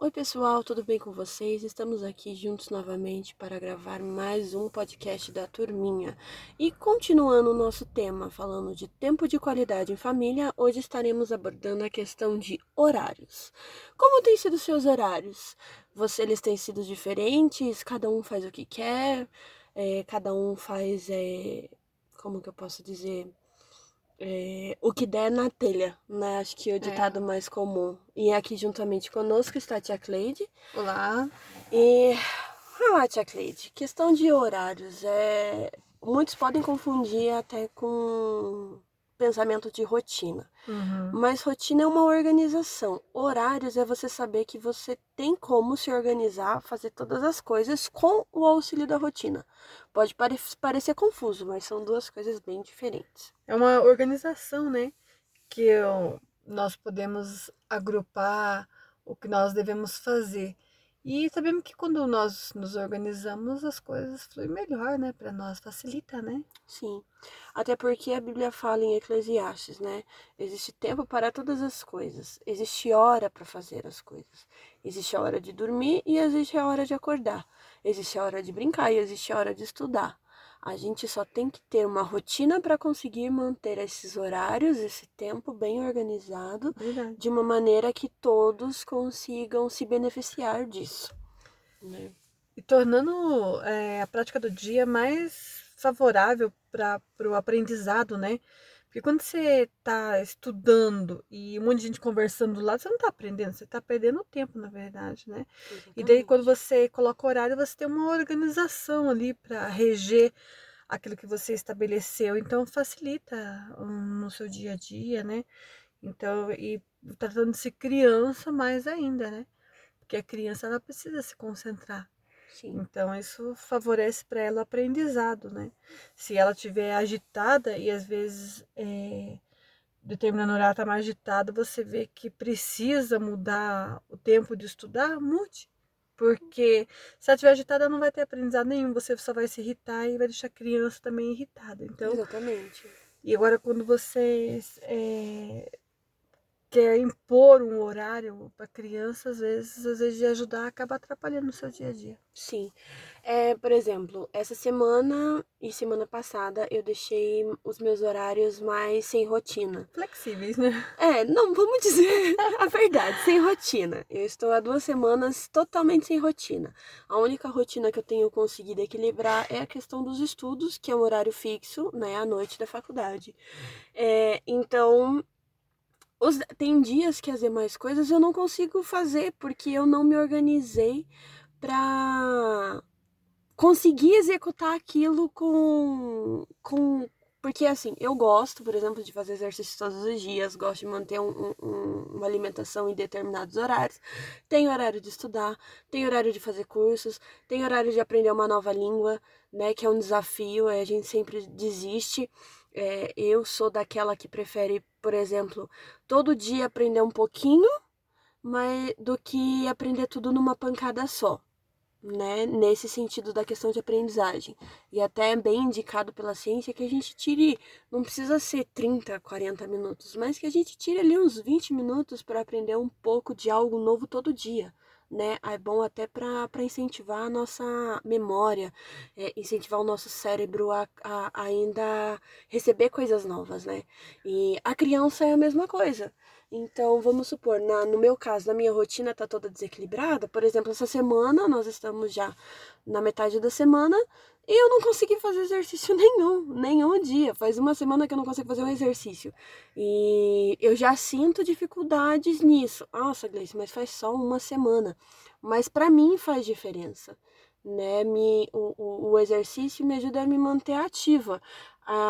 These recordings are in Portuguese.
Oi, pessoal, tudo bem com vocês? Estamos aqui juntos novamente para gravar mais um podcast da Turminha. E continuando o nosso tema, falando de tempo de qualidade em família, hoje estaremos abordando a questão de horários. Como têm sido seus horários? Você, eles têm sido diferentes? Cada um faz o que quer? É, cada um faz, é, como que eu posso dizer? É, o que der na telha, né? Acho que é o é. ditado é. mais comum. E aqui juntamente conosco está a tia Cleide. Olá. E olá, tia Cleide. Questão de horários. É... Muitos podem confundir até com pensamento de rotina. Uhum. Mas rotina é uma organização. Horários é você saber que você tem como se organizar, fazer todas as coisas com o auxílio da rotina. Pode pare parecer confuso, mas são duas coisas bem diferentes. É uma organização, né? Que eu, nós podemos agrupar o que nós devemos fazer. E sabemos que quando nós nos organizamos, as coisas fluem melhor, né? Para nós facilita, né? Sim. Até porque a Bíblia fala em Eclesiastes, né? Existe tempo para todas as coisas. Existe hora para fazer as coisas. Existe a hora de dormir e existe a hora de acordar. Existe a hora de brincar e existe a hora de estudar. A gente só tem que ter uma rotina para conseguir manter esses horários, esse tempo bem organizado, Verdade. de uma maneira que todos consigam se beneficiar disso. Né? E tornando é, a prática do dia mais favorável para o aprendizado, né? Porque quando você está estudando e um monte de gente conversando do lado, você não está aprendendo, você está perdendo tempo, na verdade, né? Exatamente. E daí, quando você coloca horário, você tem uma organização ali para reger aquilo que você estabeleceu. Então, facilita no seu dia a dia, né? Então, e tratando-se criança mais ainda, né? Porque a criança, ela precisa se concentrar. Sim. Então, isso favorece para ela o aprendizado, né? Se ela estiver agitada e às vezes é, determinado horário está mais agitado, você vê que precisa mudar o tempo de estudar, mude. Porque se ela estiver agitada, não vai ter aprendizado nenhum, você só vai se irritar e vai deixar a criança também irritada. Então, Exatamente. E agora, quando você é, quer impor um horário para criança, às vezes, às vezes de ajudar, acaba atrapalhando o seu dia a dia. Sim. É, por exemplo, essa semana e semana passada eu deixei os meus horários mais sem rotina. Flexíveis, né? É, não, vamos dizer a verdade, sem rotina. Eu estou há duas semanas totalmente sem rotina. A única rotina que eu tenho conseguido equilibrar é a questão dos estudos, que é um horário fixo, né, à noite da faculdade. É, então, os, tem dias que as demais coisas eu não consigo fazer porque eu não me organizei para conseguir executar aquilo com, com. Porque assim, eu gosto, por exemplo, de fazer exercício todos os dias, gosto de manter um, um, uma alimentação em determinados horários. Tem horário de estudar, tem horário de fazer cursos, tem horário de aprender uma nova língua, né? Que é um desafio, a gente sempre desiste. É, eu sou daquela que prefere, por exemplo, todo dia aprender um pouquinho, mas do que aprender tudo numa pancada só, né? Nesse sentido da questão de aprendizagem. E até é bem indicado pela ciência que a gente tire, não precisa ser 30, 40 minutos, mas que a gente tire ali uns 20 minutos para aprender um pouco de algo novo todo dia né? É bom até para incentivar a nossa memória, é, incentivar o nosso cérebro a, a, ainda receber coisas novas, né? E a criança é a mesma coisa. Então, vamos supor, na, no meu caso, na minha rotina tá toda desequilibrada. Por exemplo, essa semana nós estamos já na metade da semana e eu não consegui fazer exercício nenhum, nenhum dia. Faz uma semana que eu não consigo fazer um exercício. E eu já sinto dificuldades nisso. Nossa, Gleice, mas faz só uma semana. Mas para mim faz diferença. Né? Me, o, o, o exercício me ajuda a me manter ativa.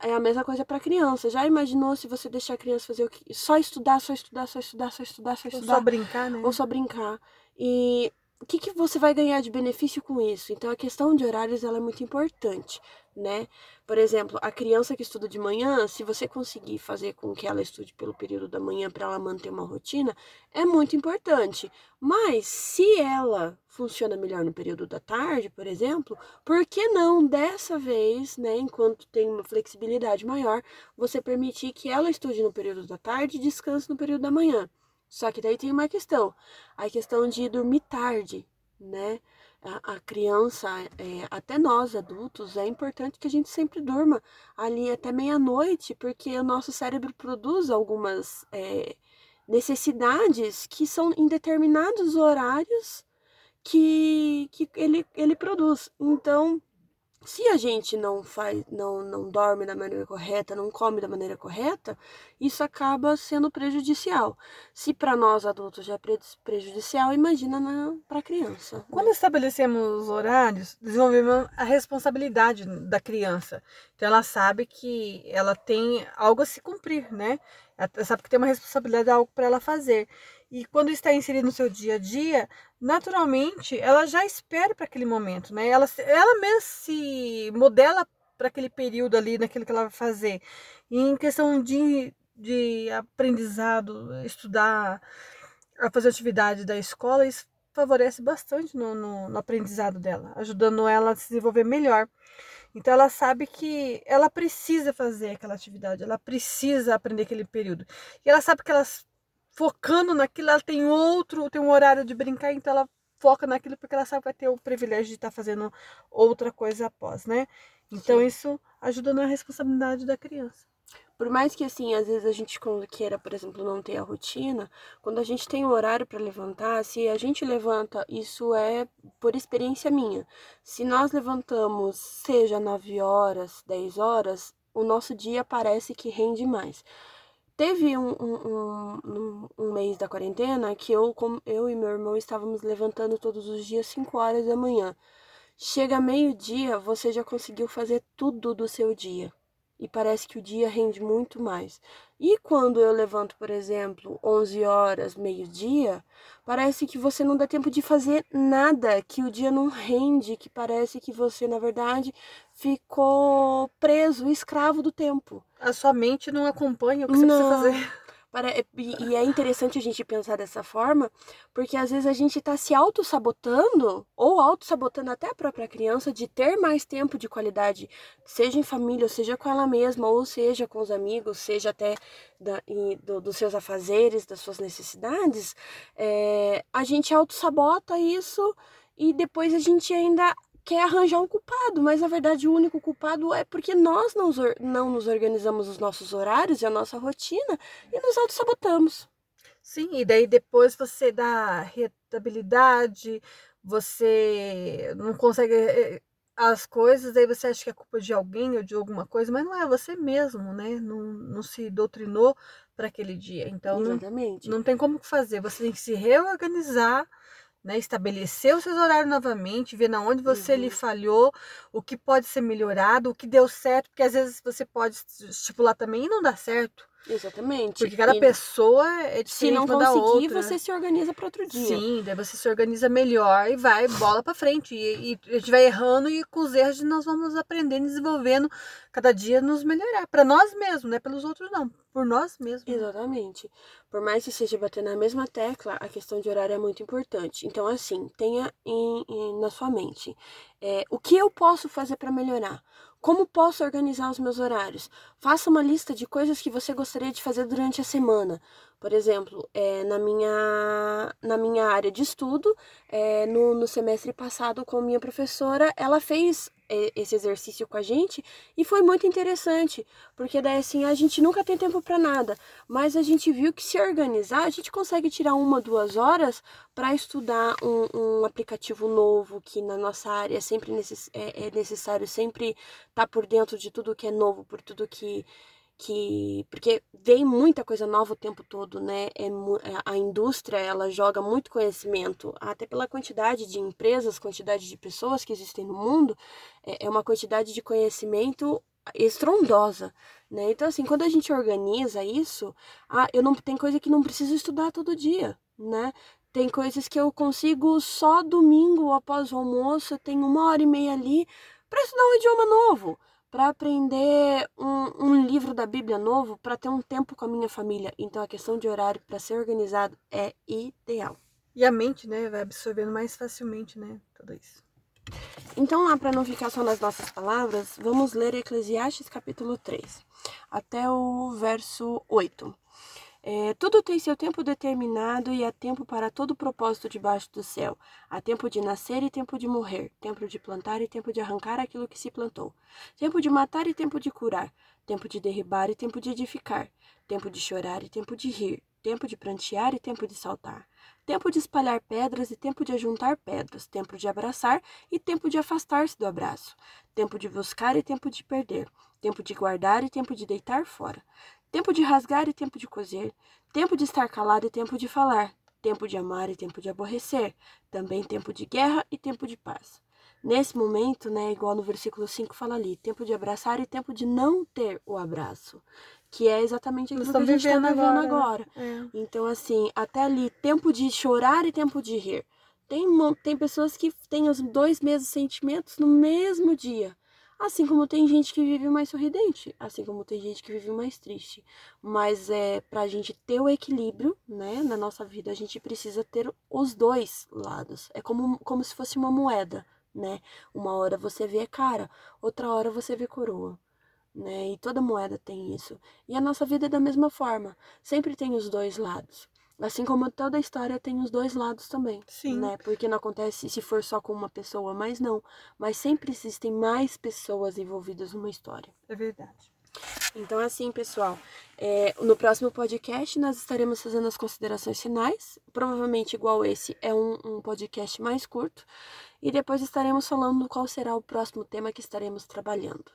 É a mesma coisa para criança. Já imaginou se você deixar a criança fazer o que? Só estudar, só estudar, só estudar, só estudar, só estudar. Ou só brincar, né? Ou só brincar. E o que, que você vai ganhar de benefício com isso? Então, a questão de horários ela é muito importante, né? Por exemplo, a criança que estuda de manhã, se você conseguir fazer com que ela estude pelo período da manhã para ela manter uma rotina, é muito importante. Mas se ela funciona melhor no período da tarde, por exemplo, por que não dessa vez, né, enquanto tem uma flexibilidade maior, você permitir que ela estude no período da tarde e descanse no período da manhã? Só que daí tem uma questão, a questão de dormir tarde, né? A, a criança, é, até nós adultos, é importante que a gente sempre durma ali até meia-noite, porque o nosso cérebro produz algumas é, necessidades que são em determinados horários que, que ele, ele produz. Então, se a gente não faz, não, não dorme da maneira correta, não come da maneira correta, isso acaba sendo prejudicial. Se para nós adultos já é prejudicial, imagina para criança. Né? Quando estabelecemos horários, desenvolvemos a responsabilidade da criança. Então ela sabe que ela tem algo a se cumprir, né? Ela sabe que tem uma responsabilidade, algo para ela fazer. E quando está inserido no seu dia a dia, naturalmente ela já espera para aquele momento, né? Ela, ela mesma se modela para aquele período ali, naquilo que ela vai fazer. E em questão de, de aprendizado, estudar, fazer atividade da escola, isso favorece bastante no, no, no aprendizado dela, ajudando ela a se desenvolver melhor. Então ela sabe que ela precisa fazer aquela atividade, ela precisa aprender aquele período. E ela sabe que elas focando naquilo, ela tem outro, tem um horário de brincar, então ela foca naquilo porque ela sabe que vai ter o privilégio de estar fazendo outra coisa após, né? Então Sim. isso ajuda na responsabilidade da criança. Por mais que assim, às vezes a gente queira, por exemplo, não ter a rotina, quando a gente tem o um horário para levantar, se a gente levanta, isso é por experiência minha. Se nós levantamos, seja 9 horas, 10 horas, o nosso dia parece que rende mais. Teve um, um, um, um, mês da quarentena que eu, eu e meu irmão estávamos levantando todos os dias 5 horas da manhã. Chega meio-dia, você já conseguiu fazer tudo do seu dia e parece que o dia rende muito mais. E quando eu levanto, por exemplo, 11 horas, meio-dia, parece que você não dá tempo de fazer nada, que o dia não rende, que parece que você, na verdade, ficou preso, escravo do tempo. A sua mente não acompanha o que você não. precisa fazer. É, e é interessante a gente pensar dessa forma, porque às vezes a gente está se auto-sabotando, ou auto-sabotando até a própria criança, de ter mais tempo de qualidade, seja em família, seja com ela mesma, ou seja com os amigos, seja até da, e, do, dos seus afazeres, das suas necessidades. É, a gente auto-sabota isso e depois a gente ainda quer arranjar um culpado, mas na verdade o único culpado é porque nós não, não nos organizamos os nossos horários e a nossa rotina e nos auto-sabotamos. Sim, e daí depois você dá retabilidade, você não consegue eh, as coisas, aí você acha que é culpa de alguém ou de alguma coisa, mas não é você mesmo, né? Não, não se doutrinou para aquele dia. Então, Exatamente. Não, não tem como fazer. Você tem que se reorganizar né, estabelecer os seus horários novamente, ver na onde você uhum. lhe falhou, o que pode ser melhorado, o que deu certo, porque às vezes você pode estipular também e não dá certo. Exatamente. Porque cada e pessoa é diferente Se não conseguir, você se organiza para outro dia. Sim, daí você se organiza melhor e vai bola para frente. E, e, a gente vai errando e com os erros nós vamos aprendendo, desenvolvendo, cada dia nos melhorar. Para nós mesmos, não é pelos outros não, por nós mesmos. Exatamente. Por mais que seja bater na mesma tecla, a questão de horário é muito importante. Então, assim, tenha em, em, na sua mente é, o que eu posso fazer para melhorar como posso organizar os meus horários? Faça uma lista de coisas que você gostaria de fazer durante a semana. Por exemplo, é, na, minha, na minha área de estudo, é, no, no semestre passado, com minha professora, ela fez esse exercício com a gente e foi muito interessante, porque daí assim a gente nunca tem tempo para nada, mas a gente viu que se organizar a gente consegue tirar uma, duas horas para estudar um, um, aplicativo novo que na nossa área é sempre necess, é, é necessário sempre estar tá por dentro de tudo que é novo, por tudo que que porque vem muita coisa nova o tempo todo, né? É, é, a indústria ela joga muito conhecimento, até pela quantidade de empresas, quantidade de pessoas que existem no mundo, é, é uma quantidade de conhecimento estrondosa, né? Então assim, quando a gente organiza isso, ah, eu não tem coisa que não preciso estudar todo dia, né? Tem coisas que eu consigo só domingo após o almoço, eu tenho uma hora e meia ali para estudar um idioma novo para aprender um, um, livro da Bíblia novo, para ter um tempo com a minha família. Então a questão de horário para ser organizado é ideal. E a mente, né, vai absorvendo mais facilmente, né, tudo isso. Então, lá para não ficar só nas nossas palavras, vamos ler Eclesiastes capítulo 3, até o verso 8. É, tudo tem seu tempo determinado e há tempo para todo propósito debaixo do céu. Há tempo de nascer e tempo de morrer, tempo de plantar e tempo de arrancar aquilo que se plantou, tempo de matar e tempo de curar, tempo de derribar e tempo de edificar, tempo de chorar e tempo de rir, tempo de prantear e tempo de saltar, tempo de espalhar pedras e tempo de ajuntar pedras, tempo de abraçar e tempo de afastar-se do abraço, tempo de buscar e tempo de perder, tempo de guardar e tempo de deitar fora tempo de rasgar e tempo de coser, tempo de estar calado e tempo de falar, tempo de amar e tempo de aborrecer, também tempo de guerra e tempo de paz. Nesse momento, né, igual no versículo 5 fala ali, tempo de abraçar e tempo de não ter o abraço, que é exatamente aquilo que a gente está vivendo agora. agora. Né? É. Então, assim, até ali, tempo de chorar e tempo de rir. Tem, tem pessoas que têm os dois mesmos sentimentos no mesmo dia. Assim como tem gente que vive mais sorridente, assim como tem gente que vive mais triste. Mas é pra gente ter o equilíbrio, né, na nossa vida, a gente precisa ter os dois lados. É como, como se fosse uma moeda, né? Uma hora você vê cara, outra hora você vê coroa. Né? E toda moeda tem isso. E a nossa vida é da mesma forma. Sempre tem os dois lados. Assim como toda história tem os dois lados também. Sim. Né? Porque não acontece se for só com uma pessoa, mas não. Mas sempre existem mais pessoas envolvidas numa história. É verdade. Então, assim, pessoal, é, no próximo podcast nós estaremos fazendo as considerações finais. Provavelmente, igual esse, é um, um podcast mais curto. E depois estaremos falando qual será o próximo tema que estaremos trabalhando.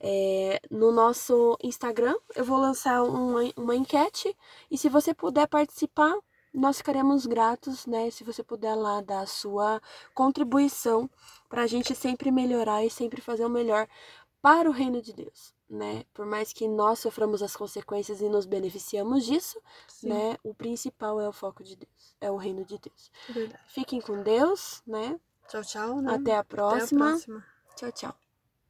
É, no nosso Instagram, eu vou lançar uma, uma enquete e se você puder participar, nós ficaremos gratos, né? Se você puder lá dar a sua contribuição para a gente sempre melhorar e sempre fazer o melhor para o reino de Deus, né? Por mais que nós soframos as consequências e nos beneficiamos disso, Sim. né? O principal é o foco de Deus, é o reino de Deus. Verdade. Fiquem com Deus, né? Tchau, tchau. Né? Até a próxima. Até a próxima. Tchau, tchau.